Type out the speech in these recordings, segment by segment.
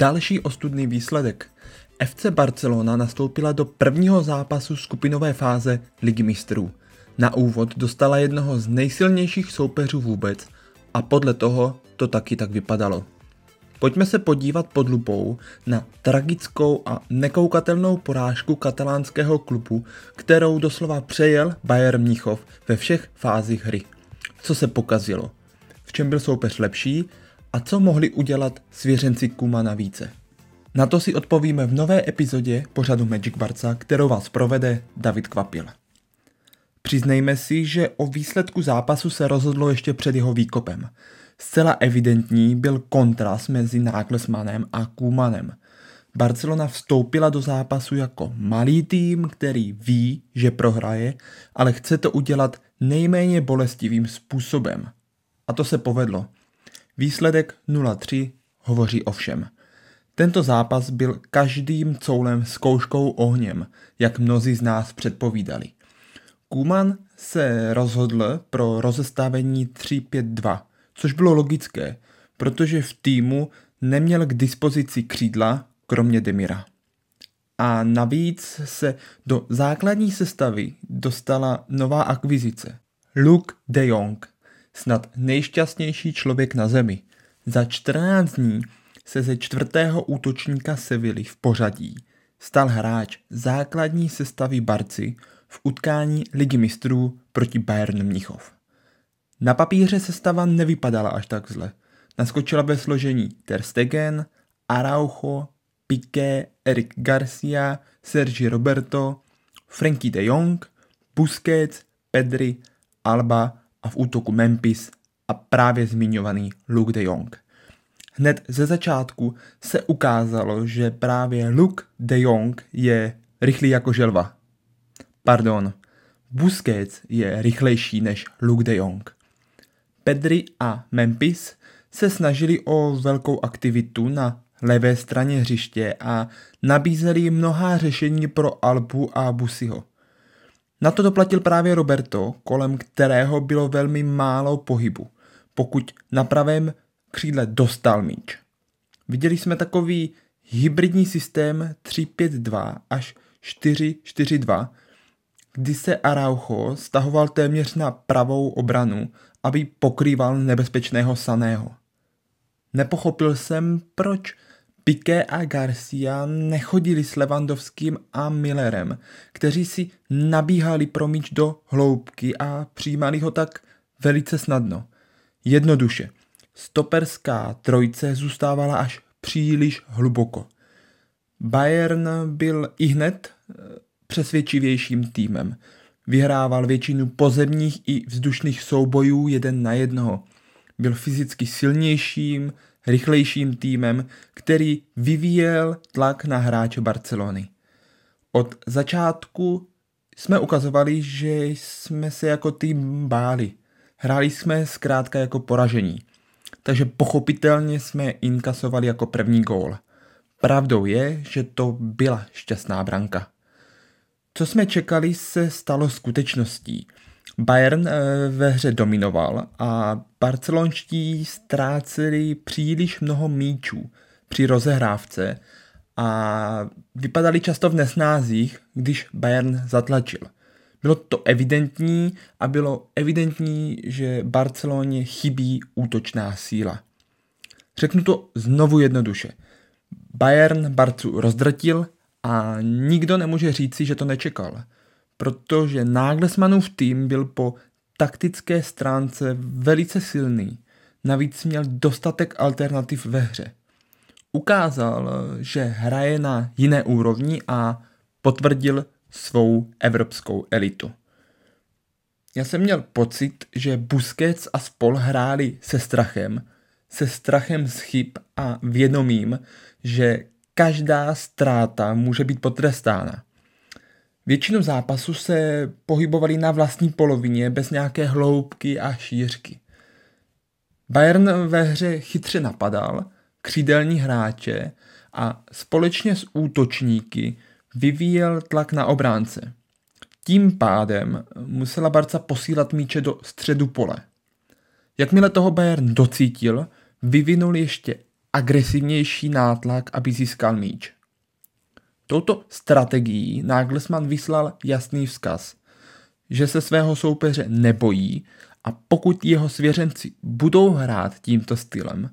Další ostudný výsledek. FC Barcelona nastoupila do prvního zápasu skupinové fáze Ligy mistrů. Na úvod dostala jednoho z nejsilnějších soupeřů vůbec a podle toho to taky tak vypadalo. Pojďme se podívat pod lupou na tragickou a nekoukatelnou porážku katalánského klubu, kterou doslova přejel Bayern Mnichov ve všech fázích hry. Co se pokazilo? V čem byl soupeř lepší a co mohli udělat svěřenci Kumana více? Na to si odpovíme v nové epizodě pořadu Magic Barca, kterou vás provede David Kvapil. Přiznejme si, že o výsledku zápasu se rozhodlo ještě před jeho výkopem. Zcela evidentní byl kontrast mezi Nagelsmannem a Kumanem. Barcelona vstoupila do zápasu jako malý tým, který ví, že prohraje, ale chce to udělat nejméně bolestivým způsobem. A to se povedlo. Výsledek 0-3 hovoří o všem. Tento zápas byl každým coulem zkouškou ohněm, jak mnozí z nás předpovídali. Kuman se rozhodl pro rozestavení 3-5-2, což bylo logické, protože v týmu neměl k dispozici křídla, kromě Demira. A navíc se do základní sestavy dostala nová akvizice. Luke de Jong, snad nejšťastnější člověk na zemi. Za 14 dní se ze čtvrtého útočníka Sevilly v pořadí stal hráč základní sestavy Barci v utkání Ligy mistrů proti Bayern Mnichov. Na papíře sestava nevypadala až tak zle. Naskočila ve složení Ter Stegen, Araujo, Piqué, Eric Garcia, Sergi Roberto, Frankie de Jong, Busquets, Pedri, Alba a v útoku Memphis a právě zmiňovaný Luke de Jong. Hned ze začátku se ukázalo, že právě Luke de Jong je rychlý jako želva. Pardon, Busquets je rychlejší než Luke de Jong. Pedri a Memphis se snažili o velkou aktivitu na levé straně hřiště a nabízeli mnohá řešení pro Albu a Busiho. Na to doplatil právě Roberto, kolem kterého bylo velmi málo pohybu, pokud na pravém křídle dostal míč. Viděli jsme takový hybridní systém 3-5-2 až 4-4-2, kdy se Araujo stahoval téměř na pravou obranu, aby pokrýval nebezpečného Saného. Nepochopil jsem, proč Piqué a Garcia nechodili s Levandovským a Millerem, kteří si nabíhali pro míč do hloubky a přijímali ho tak velice snadno. Jednoduše, stoperská trojce zůstávala až příliš hluboko. Bayern byl i hned eh, přesvědčivějším týmem. Vyhrával většinu pozemních i vzdušných soubojů jeden na jednoho. Byl fyzicky silnějším, rychlejším týmem, který vyvíjel tlak na hráče Barcelony. Od začátku jsme ukazovali, že jsme se jako tým báli. Hráli jsme zkrátka jako poražení. Takže pochopitelně jsme inkasovali jako první gól. Pravdou je, že to byla šťastná branka. Co jsme čekali, se stalo skutečností. Bayern eh, ve hře dominoval a barcelonští ztráceli příliš mnoho míčů při rozehrávce a vypadali často v nesnázích, když Bayern zatlačil. Bylo to evidentní a bylo evidentní, že Barceloně chybí útočná síla. Řeknu to znovu jednoduše. Bayern Barcu rozdrtil a nikdo nemůže říci, že to nečekal – protože Nagelsmannův tým byl po taktické stránce velice silný. Navíc měl dostatek alternativ ve hře. Ukázal, že hraje na jiné úrovni a potvrdil svou evropskou elitu. Já jsem měl pocit, že Busquets a spol hráli se strachem, se strachem z chyb a vědomím, že každá ztráta může být potrestána. Většinu zápasu se pohybovali na vlastní polovině bez nějaké hloubky a šířky. Bayern ve hře chytře napadal křídelní hráče a společně s útočníky vyvíjel tlak na obránce. Tím pádem musela Barca posílat míče do středu pole. Jakmile toho Bayern docítil, vyvinul ještě agresivnější nátlak, aby získal míč. Touto strategií Nagelsmann vyslal jasný vzkaz, že se svého soupeře nebojí a pokud jeho svěřenci budou hrát tímto stylem,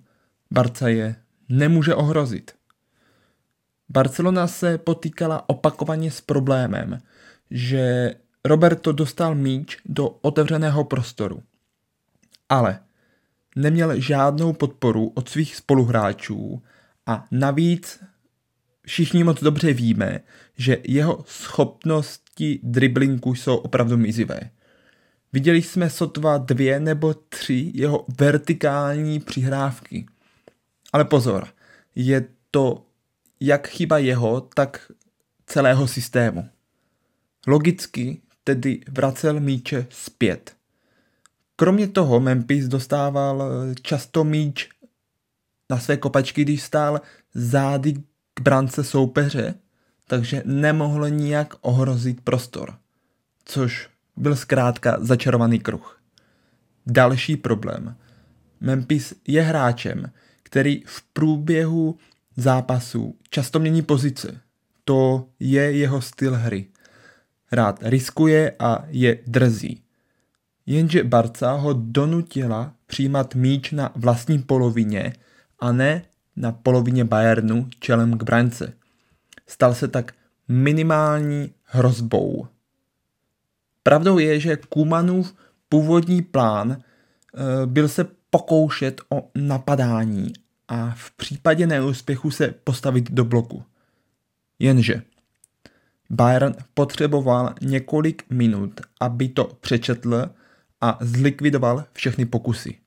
Barca je nemůže ohrozit. Barcelona se potýkala opakovaně s problémem, že Roberto dostal míč do otevřeného prostoru. Ale neměl žádnou podporu od svých spoluhráčů a navíc všichni moc dobře víme, že jeho schopnosti driblinku jsou opravdu mizivé. Viděli jsme sotva dvě nebo tři jeho vertikální přihrávky. Ale pozor, je to jak chyba jeho, tak celého systému. Logicky tedy vracel míče zpět. Kromě toho Memphis dostával často míč na své kopačky, když stál zády k brance soupeře, takže nemohl nijak ohrozit prostor, což byl zkrátka začarovaný kruh. Další problém. Memphis je hráčem, který v průběhu zápasu často mění pozice. To je jeho styl hry. Rád riskuje a je drzý. Jenže Barca ho donutila přijímat míč na vlastní polovině a ne na polovině Bayernu čelem k brance. Stal se tak minimální hrozbou. Pravdou je, že Kumanův původní plán e, byl se pokoušet o napadání a v případě neúspěchu se postavit do bloku. Jenže Bayern potřeboval několik minut, aby to přečetl a zlikvidoval všechny pokusy.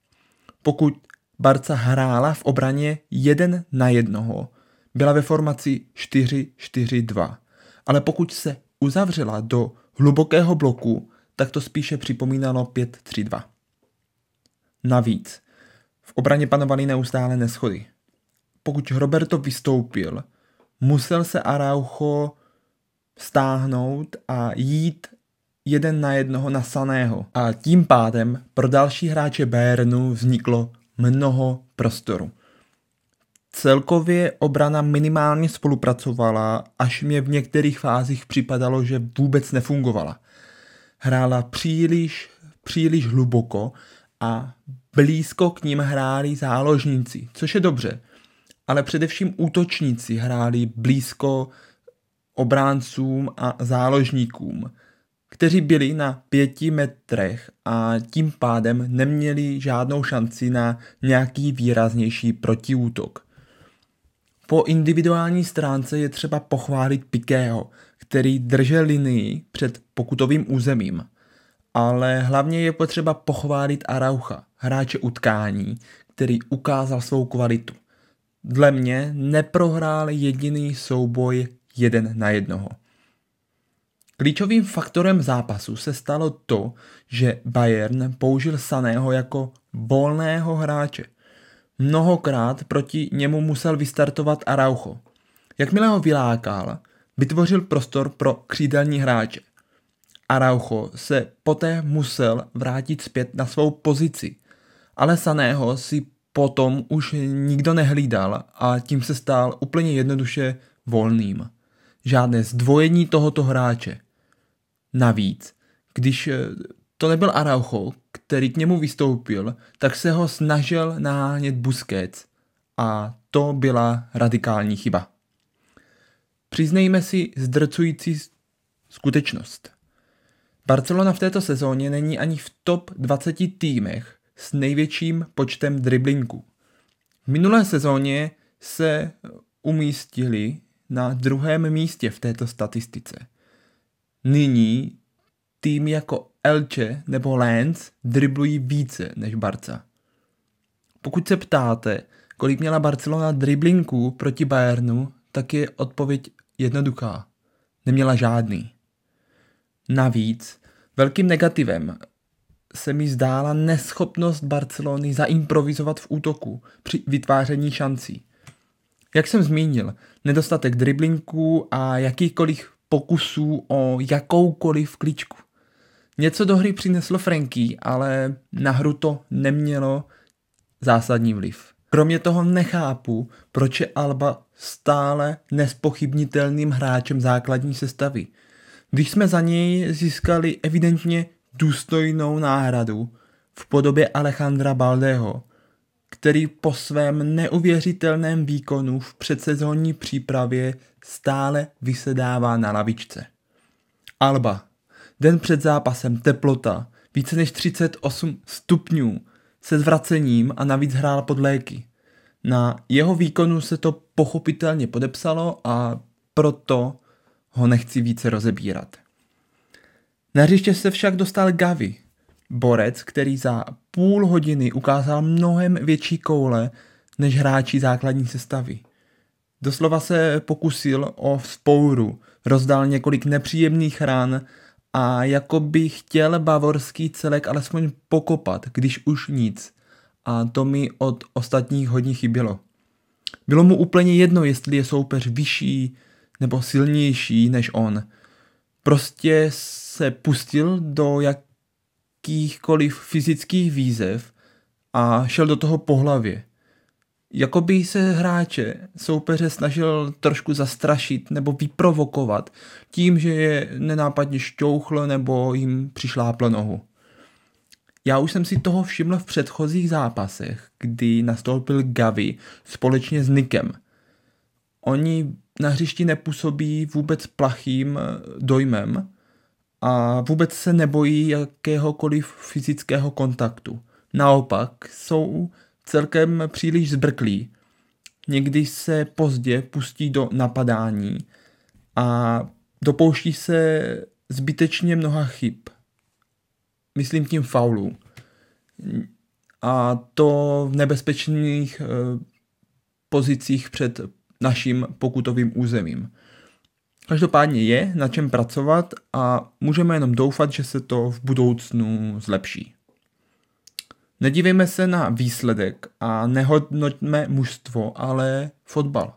Pokud Barca hrála v obraně jeden na jednoho, byla ve formaci 4-4-2, ale pokud se uzavřela do hlubokého bloku, tak to spíše připomínalo 5-3-2. Navíc v obraně panovaly neustále neschody. Pokud Roberto vystoupil, musel se Araujo stáhnout a jít jeden na jednoho na Saného. A tím pádem pro další hráče Bayernu vzniklo mnoho prostoru. Celkově obrana minimálně spolupracovala, až mě v některých fázích připadalo, že vůbec nefungovala. Hrála příliš, příliš hluboko a blízko k ním hráli záložníci, což je dobře. Ale především útočníci hráli blízko obráncům a záložníkům, kteří byli na pěti metrech a tím pádem neměli žádnou šanci na nějaký výraznější protiútok. Po individuální stránce je třeba pochválit Pikého, který držel linii před pokutovým územím. Ale hlavně je potřeba pochválit Araucha, hráče utkání, který ukázal svou kvalitu. Dle mě neprohrál jediný souboj jeden na jednoho. Klíčovým faktorem zápasu se stalo to, že Bayern použil Saného jako volného hráče. Mnohokrát proti němu musel vystartovat Araujo. Jakmile ho vylákal, vytvořil prostor pro křídelní hráče. Araujo se poté musel vrátit zpět na svou pozici, ale Saného si potom už nikdo nehlídal a tím se stál úplně jednoduše volným. Žádné zdvojení tohoto hráče. Navíc, když eh, to nebyl Araujo, který k němu vystoupil, tak se ho snažil nahánět Busquets a to byla radikální chyba. Přiznejme si zdrcující skutečnost. Barcelona v této sezóně není ani v top 20 týmech s největším počtem driblingů. V minulé sezóně se umístili na druhém místě v této statistice. Nyní tým jako Elche nebo Lens driblují více než Barca. Pokud se ptáte, kolik měla Barcelona driblinků proti Bayernu, tak je odpověď jednoduchá. Neměla žádný. Navíc velkým negativem se mi zdála neschopnost Barcelony zaimprovizovat v útoku při vytváření šancí. Jak jsem zmínil, nedostatek driblinků a jakýchkoliv pokusů o jakoukoliv kličku. Něco do hry přineslo Franky, ale na hru to nemělo zásadní vliv. Kromě toho nechápu, proč je Alba stále nespochybnitelným hráčem základní sestavy. Když jsme za něj získali evidentně důstojnou náhradu v podobě Alejandra Baldeho, který po svém neuvěřitelném výkonu v předsezónní přípravě stále vysedává na lavičce. Alba. Den před zápasem teplota, více než 38 stupňů, se zvracením a navíc hrál pod léky. Na jeho výkonu se to pochopitelně podepsalo a proto ho nechci více rozebírat. Na hřiště se však dostal Gavi, borec, který za půl hodiny ukázal mnohem větší koule než hráči základní sestavy. Doslova se pokusil o vzpouru, rozdal několik nepříjemných ran a jako by chtěl bavorský celek alespoň pokopat, když už nic. A to mi od ostatních hodně chybělo. Bylo mu úplně jedno, jestli je soupeř vyšší nebo silnější než on. Prostě se pustil do jakýchkoliv fyzických výzev a šel do toho po hlavě. Jakoby se hráče soupeře snažil trošku zastrašit nebo vyprovokovat tím, že je nenápadně šťouchl nebo jim přišlápl nohu. Já už jsem si toho všiml v předchozích zápasech, kdy nastoupil Gavi společně s Nikem. Oni na hřišti nepůsobí vůbec plachým dojmem a vůbec se nebojí jakéhokoliv fyzického kontaktu. Naopak jsou celkem příliš zbrklí. Někdy se pozdě pustí do napadání a dopouští se zbytečně mnoha chyb. Myslím tím faulů. A to v nebezpečných eh, pozicích před naším pokutovým územím. Každopádně je na čem pracovat a můžeme jenom doufat, že se to v budoucnu zlepší. Nedívejme se na výsledek a nehodnoťme mužstvo, ale fotbal.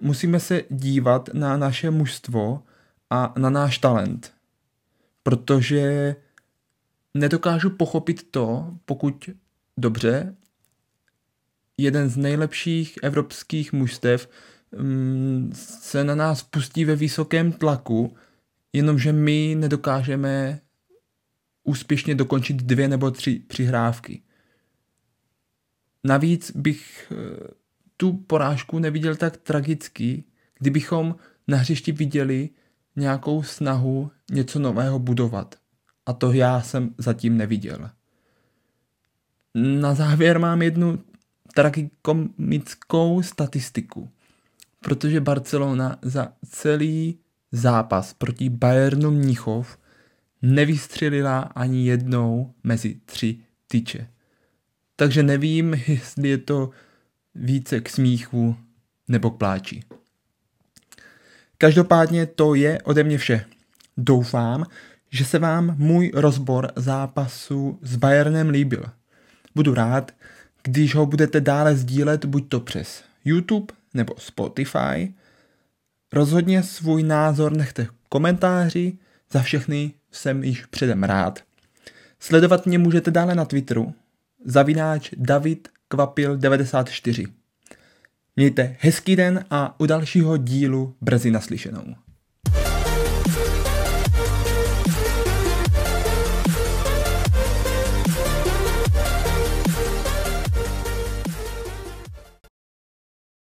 Musíme se dívat na naše mužstvo a na náš talent, protože nedokážu pochopit to, pokud dobře, jeden z nejlepších evropských mužstev se na nás pustí ve vysokém tlaku, jenomže my nedokážeme úspěšně dokončit dvě nebo tři přihrávky. Navíc bych eh, tu porážku neviděl tak tragicky, kdybychom na hřišti viděli nějakou snahu něco nového budovat. A to já jsem zatím neviděl. Na závěr mám jednu tragikomickou statistiku, protože Barcelona za celý zápas proti Bayernu Mnichov nevystřelila ani jednou mezi tři tyče. Takže nevím, jestli je to více k smíchu nebo k pláči. Každopádně to je ode mě vše. Doufám, že se vám můj rozbor zápasu s Bayernem líbil. Budu rád, když ho budete dále sdílet buď to přes YouTube nebo Spotify. Rozhodně svůj názor nechte v komentáři, za všechny jsem již předem rád. Sledovat mě můžete dále na Twitteru, zavináč David Kvapil 94. Mějte hezký den a u dalšího dílu brzy naslyšenou.